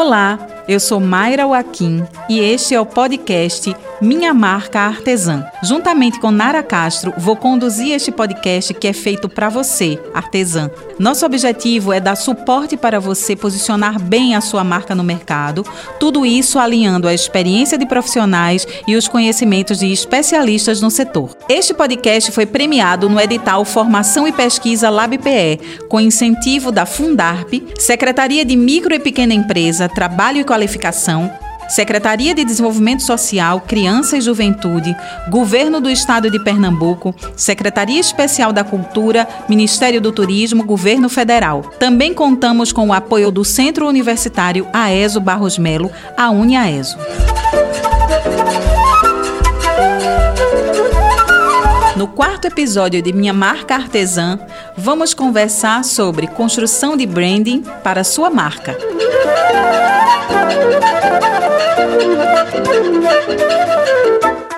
Olá, eu sou Mayra Joaquim e este é o podcast Minha Marca Artesã. Juntamente com Nara Castro, vou conduzir este podcast que é feito para você, artesã. Nosso objetivo é dar suporte para você posicionar bem a sua marca no mercado, tudo isso alinhando a experiência de profissionais e os conhecimentos de especialistas no setor. Este podcast foi premiado no edital Formação e Pesquisa LabPE, com incentivo da Fundarp, Secretaria de Micro e Pequena Empresa, Trabalho e Qualificação, Secretaria de Desenvolvimento Social, Criança e Juventude, Governo do Estado de Pernambuco, Secretaria Especial da Cultura, Ministério do Turismo, Governo Federal. Também contamos com o apoio do Centro Universitário AESO Barros Melo, a UniAESO. No quarto episódio de Minha Marca Artesã, vamos conversar sobre construção de branding para sua marca.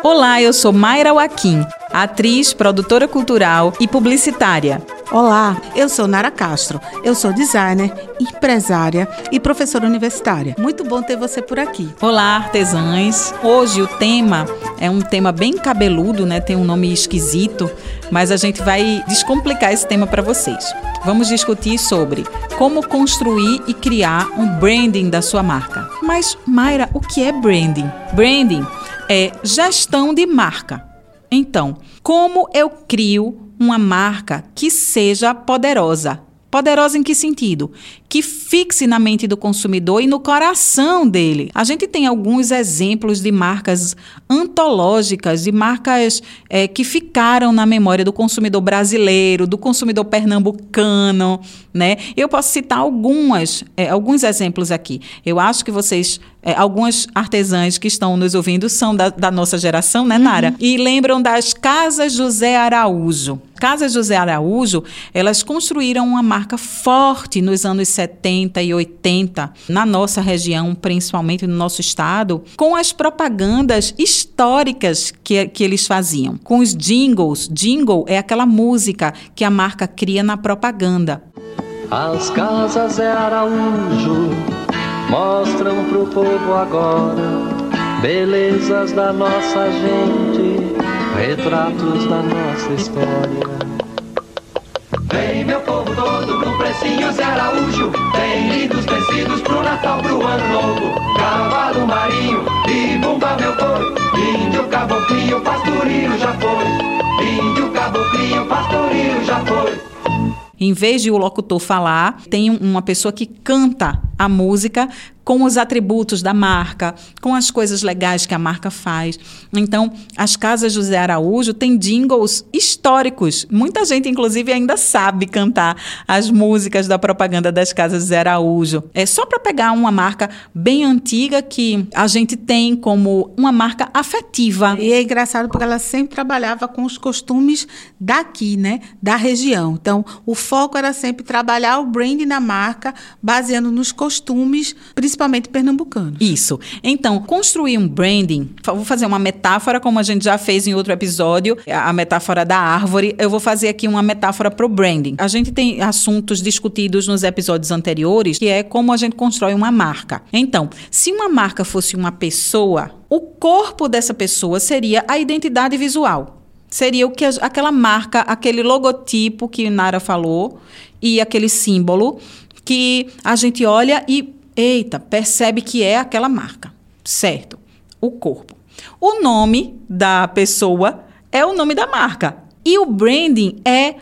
Olá, eu sou Mayra Joaquim, atriz, produtora cultural e publicitária. Olá, eu sou Nara Castro. Eu sou designer, empresária e professora universitária. Muito bom ter você por aqui. Olá, artesãs. Hoje o tema é um tema bem cabeludo, né? Tem um nome esquisito, mas a gente vai descomplicar esse tema para vocês. Vamos discutir sobre como construir e criar um branding da sua marca. Mas, Mayra, o que é branding? Branding é gestão de marca. Então, como eu crio uma marca que seja poderosa? Poderosa em que sentido? Que fixe na mente do consumidor e no coração dele. A gente tem alguns exemplos de marcas antológicas, de marcas é, que ficaram na memória do consumidor brasileiro, do consumidor pernambucano, né? Eu posso citar algumas, é, alguns exemplos aqui. Eu acho que vocês é, algumas artesãs que estão nos ouvindo são da, da nossa geração, né, Nara? Uhum. E lembram das Casas José Araújo. Casas José Araújo, elas construíram uma marca forte nos anos 70 e 80, na nossa região, principalmente no nosso estado, com as propagandas históricas que, que eles faziam. Com os jingles. Jingle é aquela música que a marca cria na propaganda. As Casas Zé Araújo mostram pro povo agora belezas da nossa gente, retratos da nossa história. Vem meu povo todo no precinho Zé Araújo. Tem lindos tecidos pro Natal, pro Ano Novo. Cavalo marinho e bumba meu boi. Índio caboclinho, pastorinho já foi. Índio caboclinho, pastorinho já foi. Em vez de o locutor falar, tem uma pessoa que canta a música com os atributos da marca, com as coisas legais que a marca faz. Então, as casas José Araújo têm jingles históricos. Muita gente, inclusive, ainda sabe cantar as músicas da propaganda das casas José Araújo. É só para pegar uma marca bem antiga que a gente tem como uma marca afetiva. E é engraçado porque ela sempre trabalhava com os costumes daqui, né, da região. Então, o foco era sempre trabalhar o branding da marca baseando nos costumes, principalmente principalmente pernambucanos. Isso. Então, construir um branding, vou fazer uma metáfora, como a gente já fez em outro episódio, a metáfora da árvore. Eu vou fazer aqui uma metáfora para o branding. A gente tem assuntos discutidos nos episódios anteriores, que é como a gente constrói uma marca. Então, se uma marca fosse uma pessoa, o corpo dessa pessoa seria a identidade visual. Seria o que aquela marca, aquele logotipo que Nara falou e aquele símbolo que a gente olha e Eita, percebe que é aquela marca. Certo. O corpo. O nome da pessoa é o nome da marca. E o branding é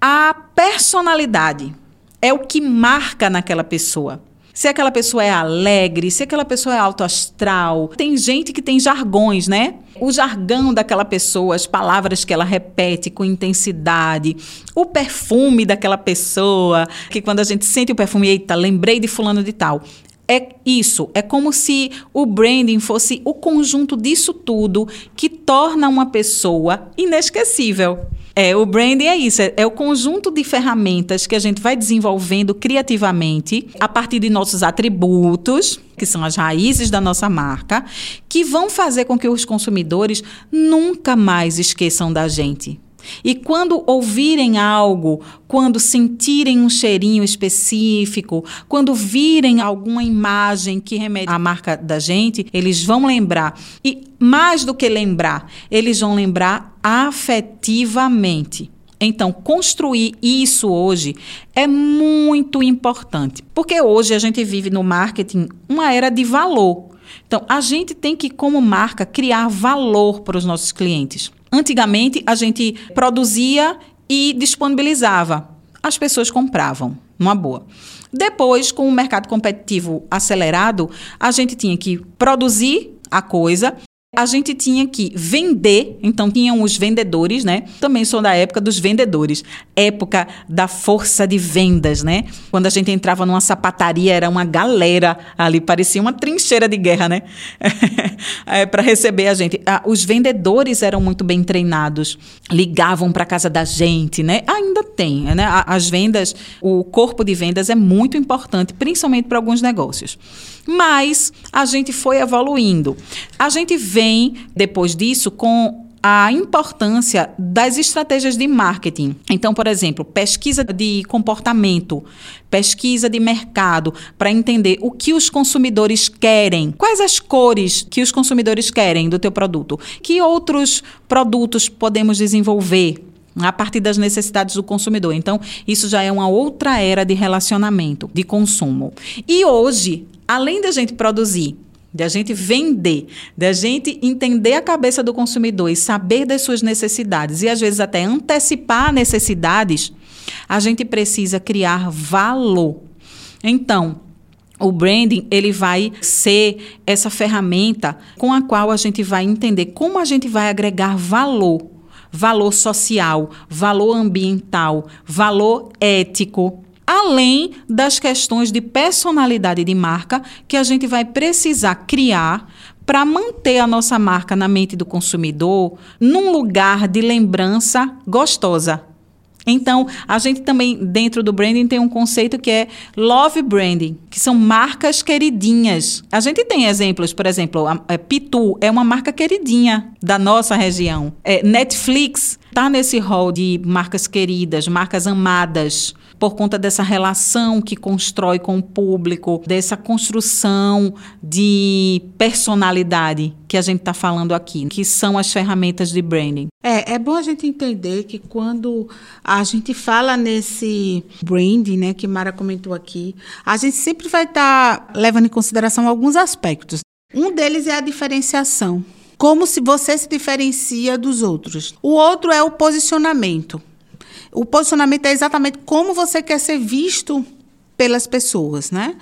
a personalidade. É o que marca naquela pessoa. Se aquela pessoa é alegre, se aquela pessoa é alto astral. Tem gente que tem jargões, né? O jargão daquela pessoa, as palavras que ela repete com intensidade, o perfume daquela pessoa, que quando a gente sente o perfume, eita, lembrei de fulano de tal. É isso, é como se o branding fosse o conjunto disso tudo que torna uma pessoa inesquecível. É, o branding é isso, é, é, o conjunto de ferramentas que a gente vai desenvolvendo criativamente a partir de nossos atributos, que são as raízes da nossa marca, que vão fazer com que os consumidores nunca mais esqueçam da gente. E quando ouvirem algo, quando sentirem um cheirinho específico, quando virem alguma imagem que remete à marca da gente, eles vão lembrar. E mais do que lembrar, eles vão lembrar afetivamente. Então, construir isso hoje é muito importante, porque hoje a gente vive no marketing uma era de valor. Então, a gente tem que, como marca, criar valor para os nossos clientes. Antigamente, a gente produzia e disponibilizava. As pessoas compravam, uma boa. Depois, com o mercado competitivo acelerado, a gente tinha que produzir a coisa a gente tinha que vender, então tinham os vendedores, né? Também sou da época dos vendedores, época da força de vendas, né? Quando a gente entrava numa sapataria, era uma galera ali, parecia uma trincheira de guerra, né? é, para receber a gente. Ah, os vendedores eram muito bem treinados, ligavam para casa da gente, né? Ainda tem, né? As vendas, o corpo de vendas é muito importante, principalmente para alguns negócios. Mas a gente foi evoluindo. A gente vem, depois disso, com a importância das estratégias de marketing. Então, por exemplo, pesquisa de comportamento, pesquisa de mercado, para entender o que os consumidores querem, quais as cores que os consumidores querem do teu produto, que outros produtos podemos desenvolver a partir das necessidades do consumidor. Então, isso já é uma outra era de relacionamento, de consumo. E hoje, além da gente produzir, da gente vender, da gente entender a cabeça do consumidor e saber das suas necessidades e às vezes até antecipar necessidades, a gente precisa criar valor. Então, o branding ele vai ser essa ferramenta com a qual a gente vai entender como a gente vai agregar valor, valor social, valor ambiental, valor ético além das questões de personalidade de marca que a gente vai precisar criar para manter a nossa marca na mente do consumidor num lugar de lembrança gostosa. Então, a gente também, dentro do branding, tem um conceito que é love branding, que são marcas queridinhas. A gente tem exemplos, por exemplo, a, a Pitu é uma marca queridinha da nossa região. É, Netflix está nesse rol de marcas queridas, marcas amadas por conta dessa relação que constrói com o público, dessa construção de personalidade que a gente está falando aqui, que são as ferramentas de branding. É, é bom a gente entender que quando a gente fala nesse branding, né, que Mara comentou aqui, a gente sempre vai estar tá levando em consideração alguns aspectos. Um deles é a diferenciação como se você se diferencia dos outros. O outro é o posicionamento. O posicionamento é exatamente como você quer ser visto pelas pessoas, né?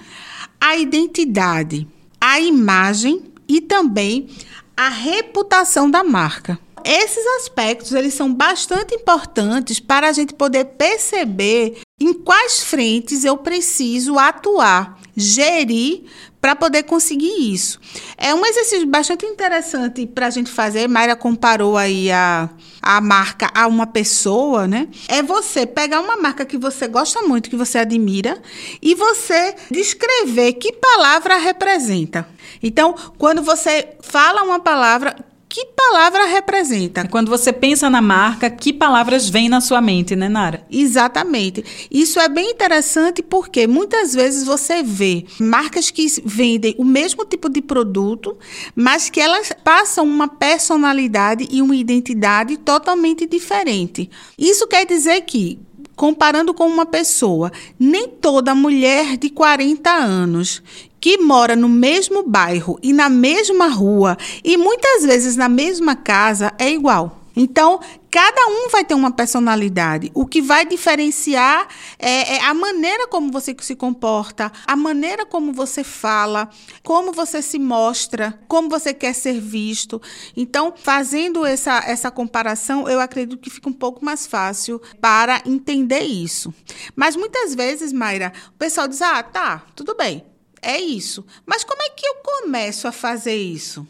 A identidade, a imagem e também a reputação da marca. Esses aspectos eles são bastante importantes para a gente poder perceber em quais frentes eu preciso atuar, gerir para poder conseguir isso. É um exercício bastante interessante para a gente fazer. Mayra comparou aí a, a marca a uma pessoa, né? É você pegar uma marca que você gosta muito, que você admira, e você descrever que palavra representa. Então, quando você fala uma palavra, que palavra representa? Quando você pensa na marca, que palavras vêm na sua mente, né, Nara? Exatamente. Isso é bem interessante porque muitas vezes você vê marcas que vendem o mesmo tipo de produto, mas que elas passam uma personalidade e uma identidade totalmente diferente. Isso quer dizer que comparando com uma pessoa, nem toda mulher de 40 anos que mora no mesmo bairro e na mesma rua e muitas vezes na mesma casa é igual. Então, cada um vai ter uma personalidade. O que vai diferenciar é, é, a maneira como você se comporta, a maneira como você fala, como você se mostra, como você quer ser visto. Então, fazendo essa, essa comparação, eu acredito que fica um pouco mais fácil para entender isso. Mas muitas vezes, Mayra, o pessoal diz: ah, tá, tudo bem é isso. Mas como é que eu começo a fazer isso?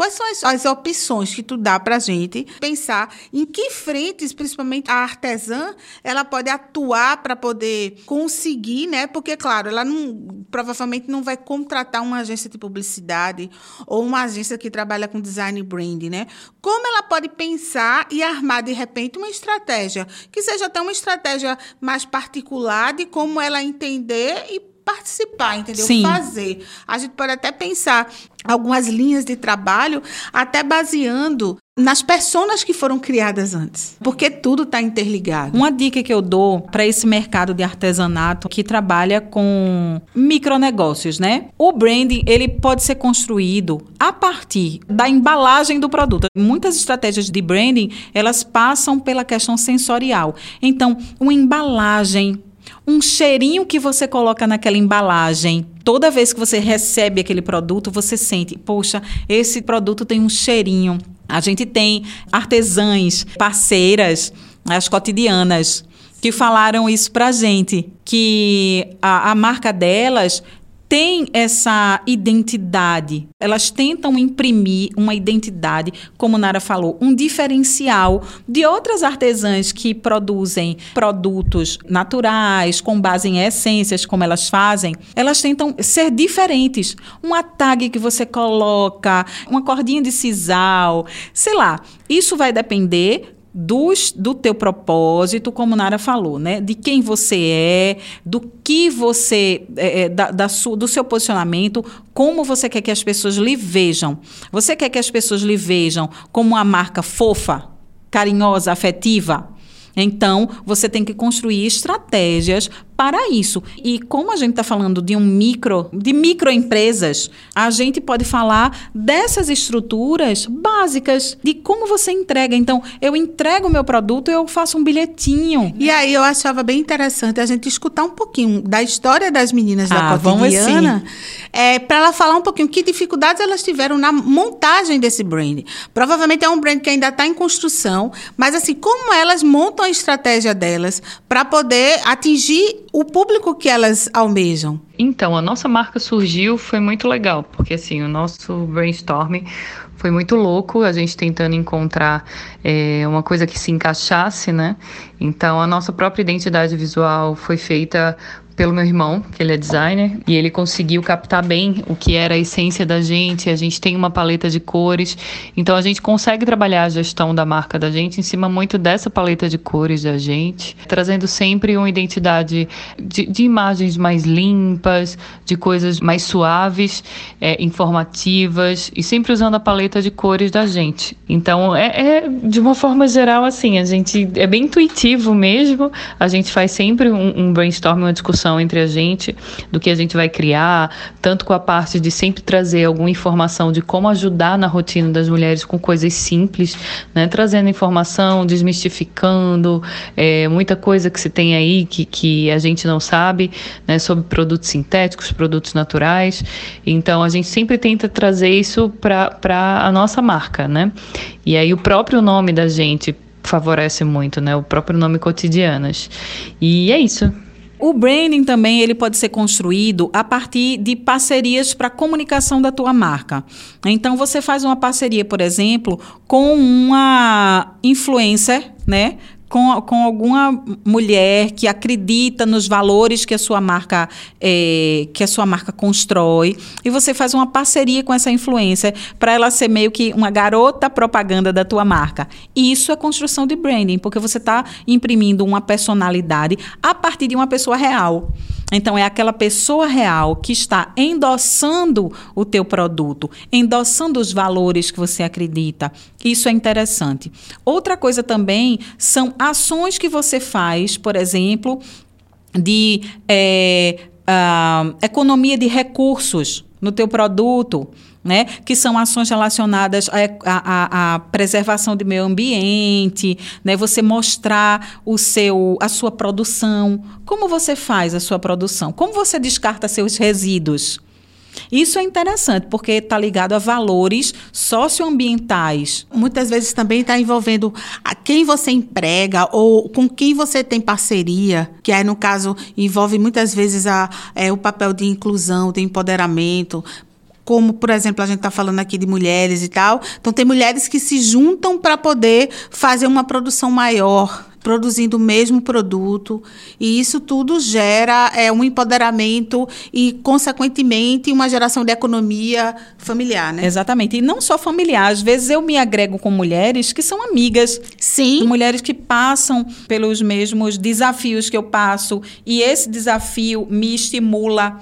Quais são as, as opções que tu dá para a gente pensar em que frentes, principalmente a artesã, ela pode atuar para poder conseguir, né? Porque, claro, ela não, provavelmente não vai contratar uma agência de publicidade ou uma agência que trabalha com design brand, né? Como ela pode pensar e armar, de repente, uma estratégia que seja até uma estratégia mais particular de como ela entender e participar, entendeu? Sim. Fazer. A gente pode até pensar algumas linhas de trabalho, até baseando nas personas que foram criadas antes, porque tudo está interligado. Uma dica que eu dou para esse mercado de artesanato que trabalha com micronegócios, né? O branding, ele pode ser construído a partir da embalagem do produto. Muitas estratégias de branding, elas passam pela questão sensorial. Então, uma embalagem um cheirinho que você coloca naquela embalagem. Toda vez que você recebe aquele produto, você sente, poxa, esse produto tem um cheirinho. A gente tem artesãs, parceiras, as cotidianas, que falaram isso pra gente, que a, a marca delas têm essa identidade. Elas tentam imprimir uma identidade, como Nara falou, um diferencial de outras artesãs que produzem produtos naturais, com base em essências, como elas fazem. Elas tentam ser diferentes. Uma tag que você coloca, uma cordinha de sisal, sei lá. Isso vai depender dos, do teu propósito, como Nara falou, né? De quem você é, do que você, é, é, da, da su, do seu posicionamento, como você quer que as pessoas lhe vejam. Você quer que as pessoas lhe vejam como uma marca fofa, carinhosa, afetiva? Então, você tem que construir estratégias para isso. E como a gente está falando de um micro, de microempresas, a gente pode falar dessas estruturas básicas de como você entrega. Então, eu entrego o meu produto, eu faço um bilhetinho. E aí eu achava bem interessante a gente escutar um pouquinho da história das meninas Ah, da cotidiana, é, para ela falar um pouquinho que dificuldades elas tiveram na montagem desse brand. Provavelmente é um brand que ainda está em construção, mas assim, como elas montam a estratégia delas para poder atingir o público que elas almejam. Então, a nossa marca surgiu, foi muito legal, porque assim, o nosso brainstorming foi muito louco, a gente tentando encontrar é, uma coisa que se encaixasse, né? Então, a nossa própria identidade visual foi feita pelo meu irmão, que ele é designer, e ele conseguiu captar bem o que era a essência da gente. A gente tem uma paleta de cores, então a gente consegue trabalhar a gestão da marca da gente em cima muito dessa paleta de cores da gente, trazendo sempre uma identidade de, de imagens mais limpas, de coisas mais suaves, é, informativas e sempre usando a paleta de cores da gente. Então é, é de uma forma geral assim, a gente é bem intuitivo mesmo. A gente faz sempre um, um brainstorm, uma discussão entre a gente do que a gente vai criar, tanto com a parte de sempre trazer alguma informação de como ajudar na rotina das mulheres com coisas simples, né? trazendo informação, desmistificando é, muita coisa que se tem aí que, que a gente não sabe né? sobre produtos sintéticos, produtos naturais. Então a gente sempre tenta trazer isso para a nossa marca, né? E aí o próprio nome da gente favorece muito, né? O próprio nome cotidianas. E é isso. O branding também ele pode ser construído a partir de parcerias para comunicação da tua marca. Então você faz uma parceria, por exemplo, com uma influencer, né? Com, com alguma mulher que acredita nos valores que a sua marca eh, que a sua marca constrói e você faz uma parceria com essa influencer para ela ser meio que uma garota propaganda da tua marca. Isso é construção de branding, porque você está imprimindo uma personalidade a partir de uma pessoa real. Então é aquela pessoa real que está endossando o teu produto, endossando os valores que você acredita. Isso é interessante. Outra coisa também são ações que você faz, por exemplo, de é, economia de recursos no teu produto, né? Que são ações relacionadas à, preservação do meio ambiente, né? Você mostrar o seu, a sua produção, como você faz a sua produção, como você descarta seus resíduos. Isso é interessante porque está ligado a valores socioambientais. Muitas vezes também está envolvendo a quem você emprega ou com quem você tem parceria, que aí, no caso, envolve muitas vezes a, é, o papel de inclusão, de empoderamento. Como, por exemplo, a gente está falando aqui de mulheres e tal. Então, tem mulheres que se juntam para poder fazer uma produção maior produzindo o mesmo produto. E isso tudo gera é, um empoderamento e, consequentemente, uma geração de economia familiar, né? Exatamente. E não só familiar. Às vezes eu me agrego com mulheres que são amigas. Sim. Mulheres que passam pelos mesmos desafios que eu passo. E esse desafio me estimula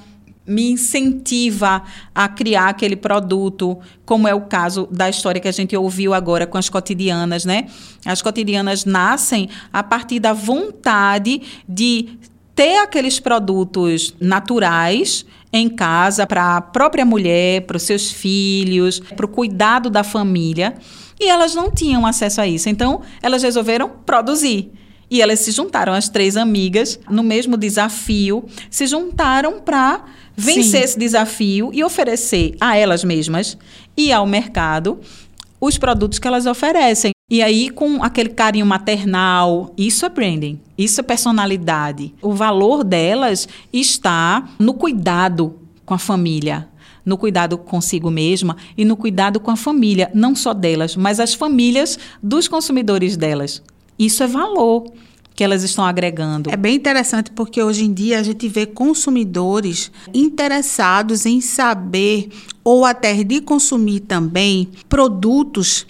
me incentiva a criar aquele produto, como é o caso da história que a gente ouviu agora com as cotidianas, né? As cotidianas nascem a partir da vontade de ter aqueles produtos naturais em casa para a própria mulher, para os seus filhos, para o cuidado da família. E elas não tinham acesso a isso. Então, elas resolveram produzir. E elas se juntaram, as três amigas, no mesmo desafio, se juntaram para vencer Sim. esse desafio e oferecer a elas mesmas e ao mercado os produtos que elas oferecem. E aí, com aquele carinho maternal, isso é branding, isso é personalidade. O valor delas está no cuidado com a família, no cuidado consigo mesma e no cuidado com a família, não só delas, mas as famílias dos consumidores delas. Isso é valor que elas estão agregando. É bem interessante porque hoje em dia a gente vê consumidores interessados em saber ou até de consumir também produtos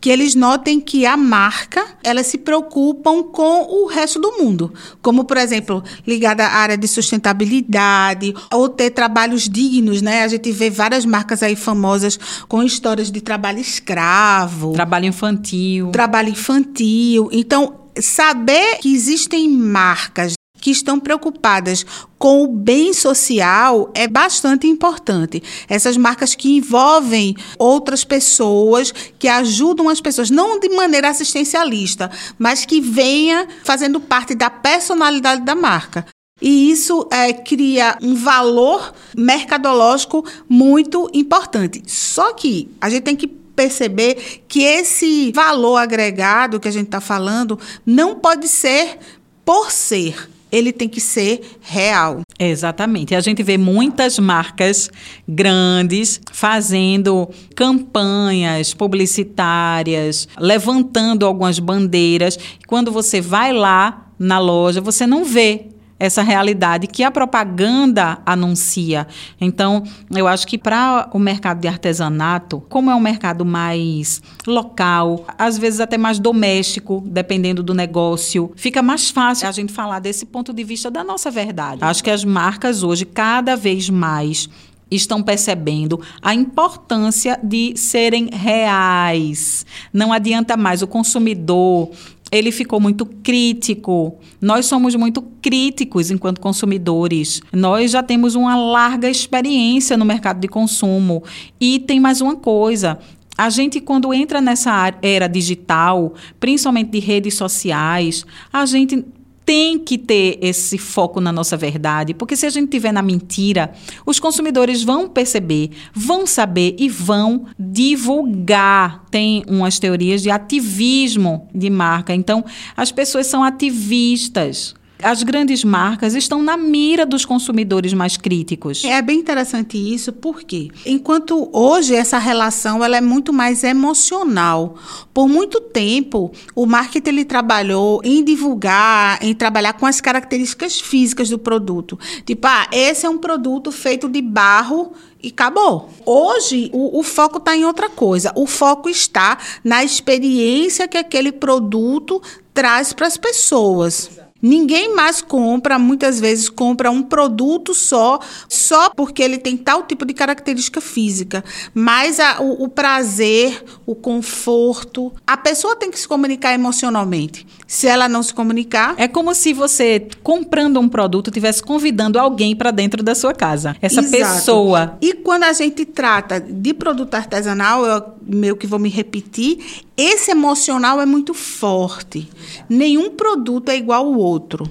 que eles notem que a marca, elas se preocupam com o resto do mundo, como por exemplo, ligada à área de sustentabilidade ou ter trabalhos dignos, né? A gente vê várias marcas aí famosas com histórias de trabalho escravo, trabalho infantil, trabalho infantil. Então, saber que existem marcas que estão preocupadas com o bem social é bastante importante. Essas marcas que envolvem outras pessoas, que ajudam as pessoas, não de maneira assistencialista, mas que venha fazendo parte da personalidade da marca. E isso é, cria um valor mercadológico muito importante. Só que a gente tem que perceber que esse valor agregado que a gente está falando não pode ser por ser. Ele tem que ser real. Exatamente. A gente vê muitas marcas grandes fazendo campanhas publicitárias, levantando algumas bandeiras. Quando você vai lá na loja, você não vê essa realidade que a propaganda anuncia. Então, eu acho que para o mercado de artesanato, como é um mercado mais local, às vezes até mais doméstico, dependendo do negócio, fica mais fácil a gente falar desse ponto de vista da nossa verdade. Acho que as marcas hoje, cada vez mais, estão percebendo a importância de serem reais. Não adianta mais o consumidor ele ficou muito crítico. Nós somos muito críticos enquanto consumidores. Nós já temos uma larga experiência no mercado de consumo. E tem mais uma coisa: a gente, quando entra nessa era digital, principalmente de redes sociais, a gente tem que ter esse foco na nossa verdade, porque se a gente tiver na mentira, os consumidores vão perceber, vão saber e vão divulgar. Tem umas teorias de ativismo de marca. Então, as pessoas são ativistas as grandes marcas estão na mira dos consumidores mais críticos. É bem interessante isso, porque enquanto hoje essa relação ela é muito mais emocional. Por muito tempo, o marketing ele trabalhou em divulgar, em trabalhar com as características físicas do produto. Tipo, ah, esse é um produto feito de barro e acabou. Hoje, o, o foco está em outra coisa. O foco está na experiência que aquele produto traz para as pessoas. Ninguém mais compra, muitas vezes compra um produto só, só porque ele tem tal tipo de característica física. Mas a, o, o prazer, o conforto, a pessoa tem que se comunicar emocionalmente. Se ela não se comunicar. É como se você, comprando um produto, estivesse convidando alguém para dentro da sua casa. Essa Exato. pessoa. E quando a gente trata de produto artesanal, eu meio que vou me repetir, esse emocional é muito forte. Nenhum produto é igual ao outro.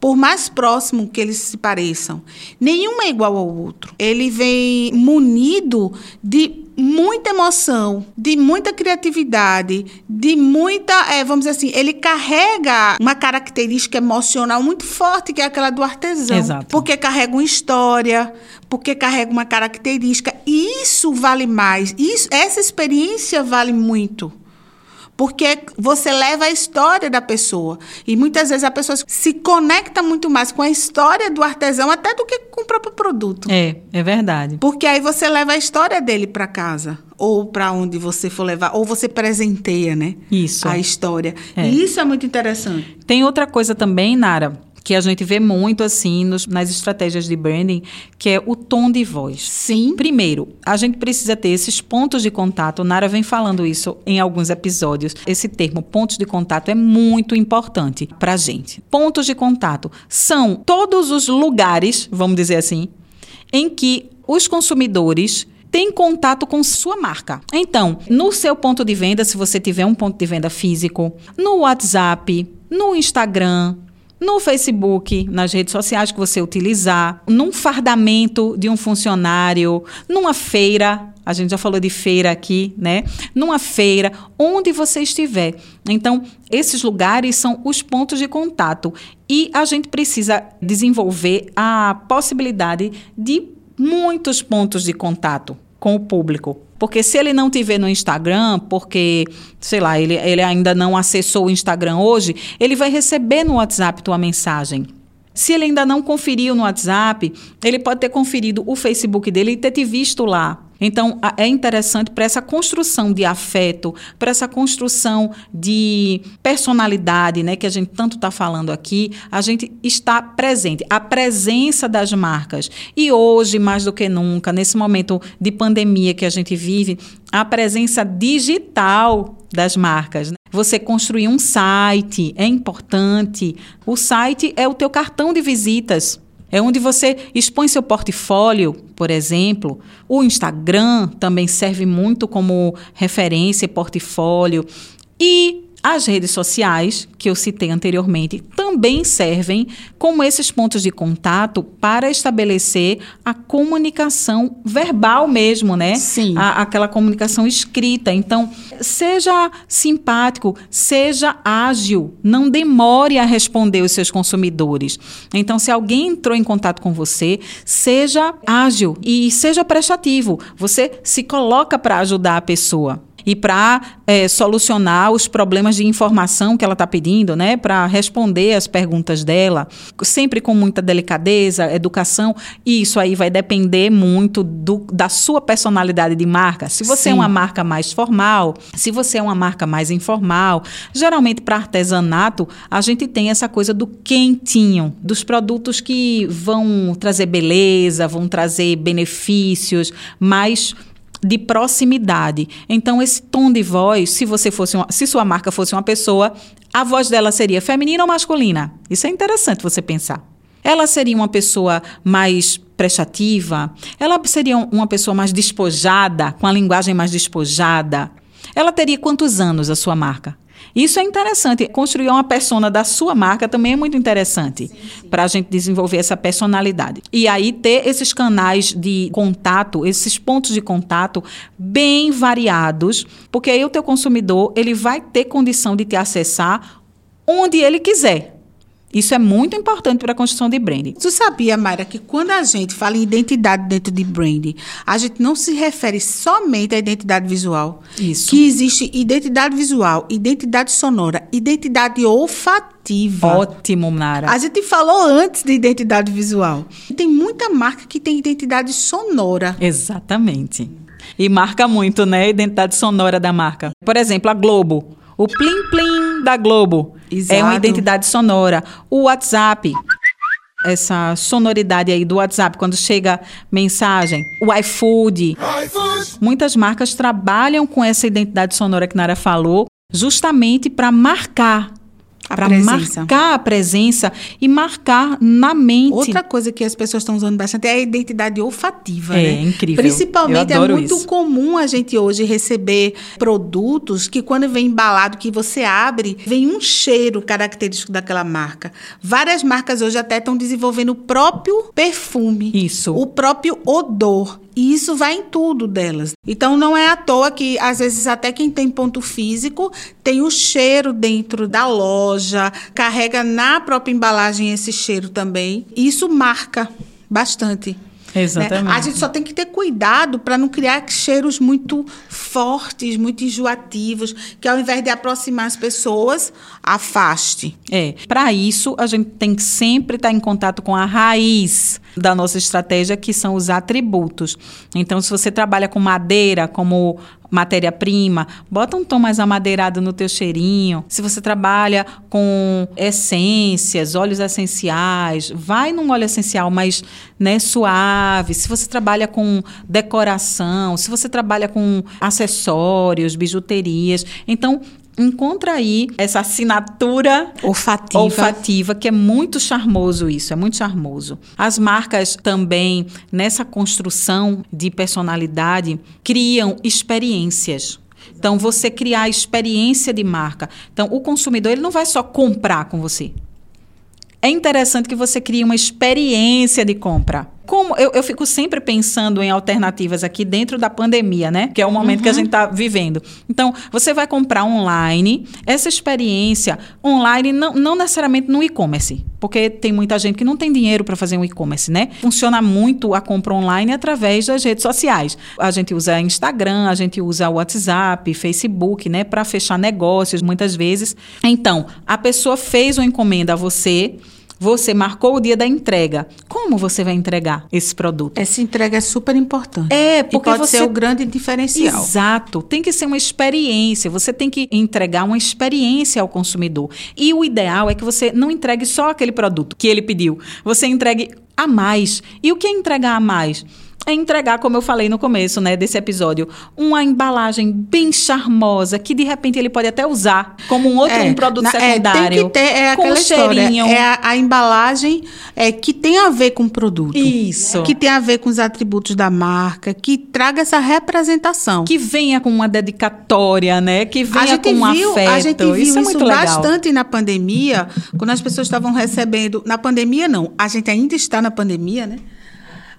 Por mais próximo que eles se pareçam, nenhum é igual ao outro. Ele vem munido de muita emoção, de muita criatividade, de muita, é, vamos dizer assim, ele carrega uma característica emocional muito forte, que é aquela do artesão. Exato. Porque carrega uma história, porque carrega uma característica. E isso vale mais. Isso, essa experiência vale muito. Porque você leva a história da pessoa. E muitas vezes a pessoa se conecta muito mais com a história do artesão até do que com o próprio produto. É, é verdade. Porque aí você leva a história dele para casa. Ou para onde você for levar. Ou você presenteia, né? Isso. A história. É. E isso é muito interessante. Tem outra coisa também, Nara, que a gente vê muito assim nos- nas estratégias de branding, que é o tom de voz. Sim. Primeiro, a gente precisa ter esses pontos de contato. Nara vem falando isso em alguns episódios. Esse termo, pontos de contato, é muito importante para a gente. Pontos de contato são todos os lugares, vamos dizer assim, em que os consumidores têm contato com sua marca. Então, no seu ponto de venda, se você tiver um ponto de venda físico, no WhatsApp, no Instagram, no Facebook, nas redes sociais que você utilizar, num fardamento de um funcionário, numa feira, a gente já falou de feira aqui, né? Numa feira, onde você estiver. Então, esses lugares são os pontos de contato e a gente precisa desenvolver a possibilidade de muitos pontos de contato com o público. Porque se ele não te vê no Instagram, porque, sei lá, ele, ele ainda não acessou o Instagram hoje, ele vai receber no WhatsApp tua mensagem. Se ele ainda não conferiu no WhatsApp, ele pode ter conferido o Facebook dele e ter te visto lá. Então, é interessante para essa construção de afeto, para essa construção de personalidade, né, que a gente tanto está falando aqui, a gente está presente. A presença das marcas. E hoje, mais do que nunca, nesse momento de pandemia que a gente vive, a presença digital das marcas. né? Você construir um site é importante. O site é o teu cartão de visitas. É onde você expõe seu portfólio, por exemplo. O Instagram também serve muito como referência e portfólio. E as redes sociais, que eu citei anteriormente, também servem como esses pontos de contato para estabelecer a comunicação verbal mesmo, né? Sim. A- aquela comunicação escrita. Então, seja simpático, seja ágil, não demore a responder os seus consumidores. Então, se alguém entrou em contato com você, seja ágil e seja prestativo. Você se coloca para ajudar a pessoa e para solucionar os problemas de informação que ela está pedindo, né? Para responder as perguntas dela, sempre com muita delicadeza, educação. E isso aí vai depender muito do, da sua personalidade de marca. Se você é Sim. uma marca mais formal, se você é uma marca mais informal, geralmente para artesanato a gente tem essa coisa do quentinho, dos produtos que vão trazer beleza, vão trazer benefícios, mais de proximidade. Então esse tom de voz, se você fosse uma, se sua marca fosse uma pessoa, a voz dela seria feminina ou masculina? Isso é interessante você pensar. Ela seria uma pessoa mais prestativa? Ela seria uma pessoa mais despojada, com a linguagem mais despojada? Ela teria quantos anos a sua marca? Isso é interessante. Construir uma persona da sua marca também é muito interessante para a gente desenvolver essa personalidade. E aí ter esses canais de contato, esses pontos de contato bem variados, porque aí o teu consumidor ele vai ter condição de te acessar onde ele quiser. Isso é muito importante para a construção de branding. Tu sabia, Mayra, que quando a gente fala em identidade dentro de branding, a gente não se refere somente à identidade visual. Isso. Que existe identidade visual, identidade sonora, identidade olfativa. Ótimo, Nara. A gente falou antes de identidade visual. Tem muita marca que tem identidade sonora. Exatamente. E marca muito, né? A identidade sonora da marca. Por exemplo, a Globo. O Plim Plim da Globo é uma Exato. identidade sonora. O WhatsApp, essa sonoridade aí do WhatsApp, quando chega mensagem. O iFood. Muitas marcas trabalham com essa identidade sonora que Nara falou, justamente para marcar. Para marcar a presença e marcar na mente. Outra coisa que as pessoas estão usando bastante é a identidade olfativa, É, né? incrível. Principalmente é muito isso. comum a gente hoje receber produtos que quando vem embalado, que você abre, vem um cheiro característico daquela marca. Várias marcas hoje até estão desenvolvendo o próprio perfume. Isso. O próprio odor. E isso vai em tudo delas. Então não é à toa que às vezes até quem tem ponto físico tem o cheiro dentro da loja, carrega na própria embalagem esse cheiro também. Isso marca bastante. Exatamente. Né? A gente só tem que ter cuidado para não criar cheiros muito fortes, muito enjoativos, que ao invés de aproximar as pessoas, afaste. É. Para isso, a gente tem que sempre estar em contato com a raiz da nossa estratégia, que são os atributos. Então, se você trabalha com madeira como matéria-prima, bota um tom mais amadeirado no teu cheirinho. Se você trabalha com essências, óleos essenciais, vai num óleo essencial mais né, suave. Se você trabalha com decoração, se você trabalha com acessórios, bijuterias, então encontra aí essa assinatura olfativa. olfativa, que é muito charmoso isso, é muito charmoso. As marcas também, nessa construção de personalidade, criam experiências. Então, você criar experiência de marca. Então, o consumidor ele não vai só comprar com você. É interessante que você crie uma experiência de compra como eu, eu fico sempre pensando em alternativas aqui dentro da pandemia, né? Que é o momento uhum. que a uhum. gente está vivendo. Então, você vai comprar online, essa experiência online, não, não necessariamente no e-commerce, porque tem muita gente que não tem dinheiro para fazer um e-commerce, né? Funciona muito a compra online através das redes sociais. A gente usa Instagram, a gente usa WhatsApp, Facebook, né? Para fechar negócios, muitas vezes. Então, a pessoa fez uma encomenda a você você marcou o dia da entrega. Como você vai entregar esse produto? Essa entrega é super importante. É, porque e pode você... ser o grande diferencial. Exato. Tem que ser uma experiência. Você tem que entregar uma experiência ao consumidor. E o ideal é que você não entregue só aquele produto que ele pediu. Você entregue a mais. E o que é entregar a mais? É entregar, como eu falei no começo, né, desse episódio, uma embalagem bem charmosa que de repente ele pode até usar como um outro é, um produto na, secundário. É, tem que ter é aquela com história, cheirinho. é a, a, embalagem é que tem a ver com o produto. Isso. Que tem a ver com os atributos da marca, que traga essa representação. Que venha com uma dedicatória, né? Que venha com um viu, afeto. A gente viu isso, isso é bastante na pandemia, quando as pessoas estavam recebendo, na pandemia não, a gente ainda está na pandemia, né?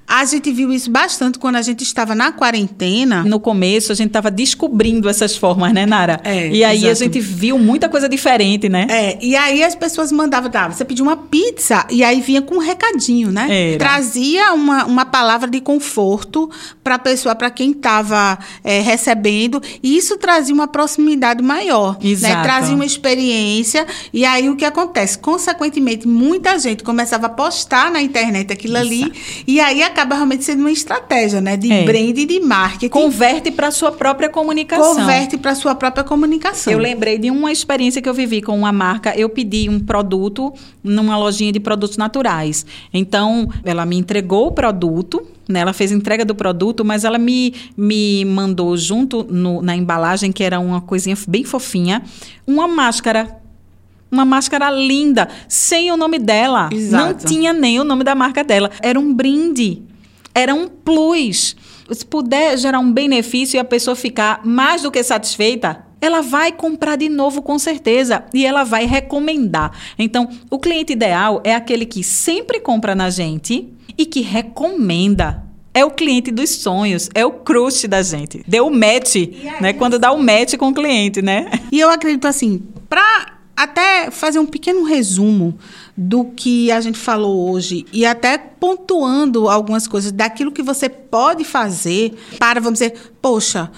A gente viu isso bastante quando a gente estava na quarentena. No começo, a gente estava descobrindo essas formas, né, Nara? É, e aí exato. a gente viu muita coisa diferente, né? É, e aí as pessoas mandavam, tá, você pediu uma pizza, e aí vinha com um recadinho, né? Era. Trazia uma, uma palavra de conforto para a pessoa, para quem estava é, recebendo, e isso trazia uma proximidade maior. Né? Exato. Né? Trazia uma experiência, e aí o que acontece? Consequentemente, muita gente começava a postar na internet aquilo Exato. ali, e aí a acaba realmente sendo uma estratégia, né? De é. brand e de marketing. Converte para sua própria comunicação. Converte para sua própria comunicação. Eu lembrei de uma experiência que eu vivi com uma marca. Eu pedi um produto numa lojinha de produtos naturais. Então, ela me entregou o produto, né? Ela fez entrega do produto, mas ela me, me mandou junto no, na embalagem, que era uma coisinha bem fofinha, uma máscara uma máscara linda, sem o nome dela. Exato. Não tinha nem o nome da marca dela. Era um brinde era um plus. Se puder gerar um benefício e a pessoa ficar mais do que satisfeita, ela vai comprar de novo com certeza e ela vai recomendar. Então, o cliente ideal é aquele que sempre compra na gente e que recomenda. É o cliente dos sonhos, é o crush da gente. Deu o match, né? Quando dá o match com o cliente, né? E eu acredito assim, para até fazer um pequeno resumo do que a gente falou hoje e até pontuando algumas coisas daquilo que você pode fazer para, vamos dizer, poxa,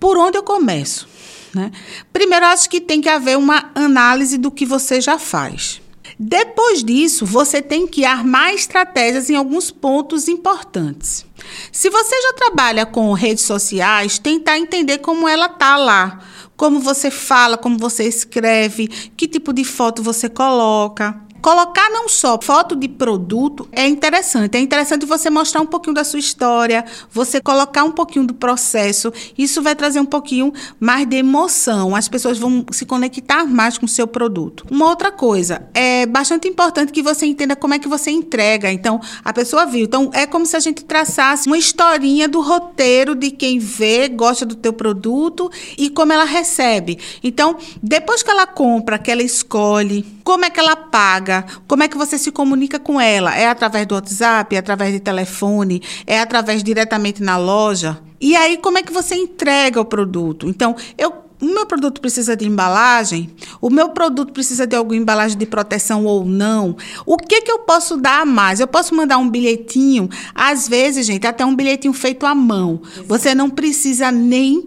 por onde eu começo? Né? Primeiro, acho que tem que haver uma análise do que você já faz. Depois disso, você tem que armar estratégias em alguns pontos importantes. Se você já trabalha com redes sociais, tentar entender como ela tá lá como você fala, como você escreve, que tipo de foto você coloca. Colocar não só foto de produto é interessante. É interessante você mostrar um pouquinho da sua história, você colocar um pouquinho do processo. Isso vai trazer um pouquinho mais de emoção. As pessoas vão se conectar mais com o seu produto. Uma outra coisa, é bastante importante que você entenda como é que você entrega. Então, a pessoa viu. Então, é como se a gente traçasse uma historinha do roteiro de quem vê, gosta do teu produto e como ela recebe. Então, depois que ela compra, que ela escolhe, como é que ela paga, como é que você se comunica com ela. É através do WhatsApp, é através de telefone, é através diretamente na loja. E aí, como é que você entrega o produto? Então, eu o meu produto precisa de embalagem? O meu produto precisa de alguma embalagem de proteção ou não? O que, que eu posso dar a mais? Eu posso mandar um bilhetinho? Às vezes, gente, até um bilhetinho feito à mão. Você não precisa nem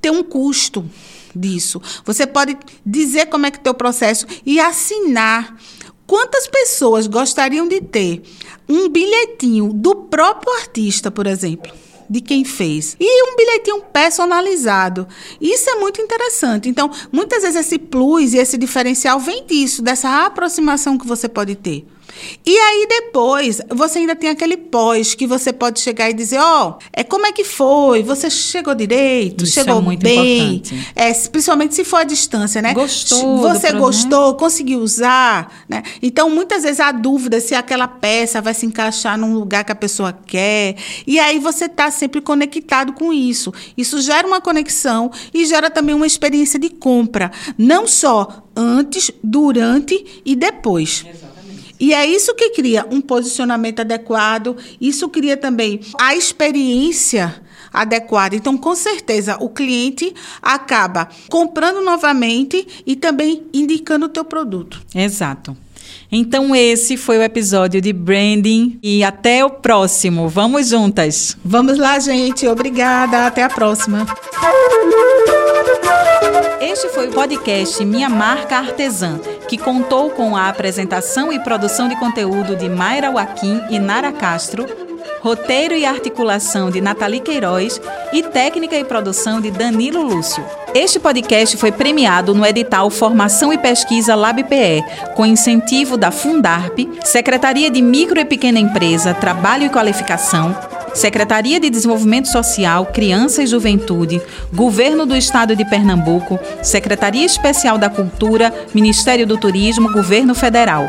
ter um custo disso. Você pode dizer como é que teu processo e assinar. Quantas pessoas gostariam de ter um bilhetinho do próprio artista, por exemplo? de quem fez. E um bilhetinho personalizado. Isso é muito interessante. Então, muitas vezes esse plus e esse diferencial vem disso, dessa aproximação que você pode ter. E aí depois, você ainda tem aquele pós que você pode chegar e dizer, ó, oh, é como é que foi? Você chegou direito, Isso é chegou é muito bem. Importante. É, principalmente se for a distância, né? Gostou. Você gostou, conseguiu usar, né? Então, muitas vezes a dúvida se aquela peça vai se encaixar num lugar que a pessoa quer. E aí você está sempre conectado com isso. Isso gera uma conexão e gera também uma experiência de compra, não só antes, durante e depois. Exato. E é isso que cria um posicionamento adequado, isso cria também a experiência adequada. Então, com certeza, o cliente acaba comprando novamente e também indicando o teu produto. Exato. Então, esse foi o episódio de branding e até o próximo. Vamos juntas. Vamos lá, gente. Obrigada. Até a próxima. Este foi o podcast Minha Marca Artesã, que contou com a apresentação e produção de conteúdo de Mayra Joaquim e Nara Castro, roteiro e articulação de Nathalie Queiroz e técnica e produção de Danilo Lúcio. Este podcast foi premiado no edital Formação e Pesquisa LabPE, com incentivo da Fundarp, Secretaria de Micro e Pequena Empresa, Trabalho e Qualificação, Secretaria de Desenvolvimento Social, Criança e Juventude, Governo do Estado de Pernambuco, Secretaria Especial da Cultura, Ministério do Turismo, Governo Federal.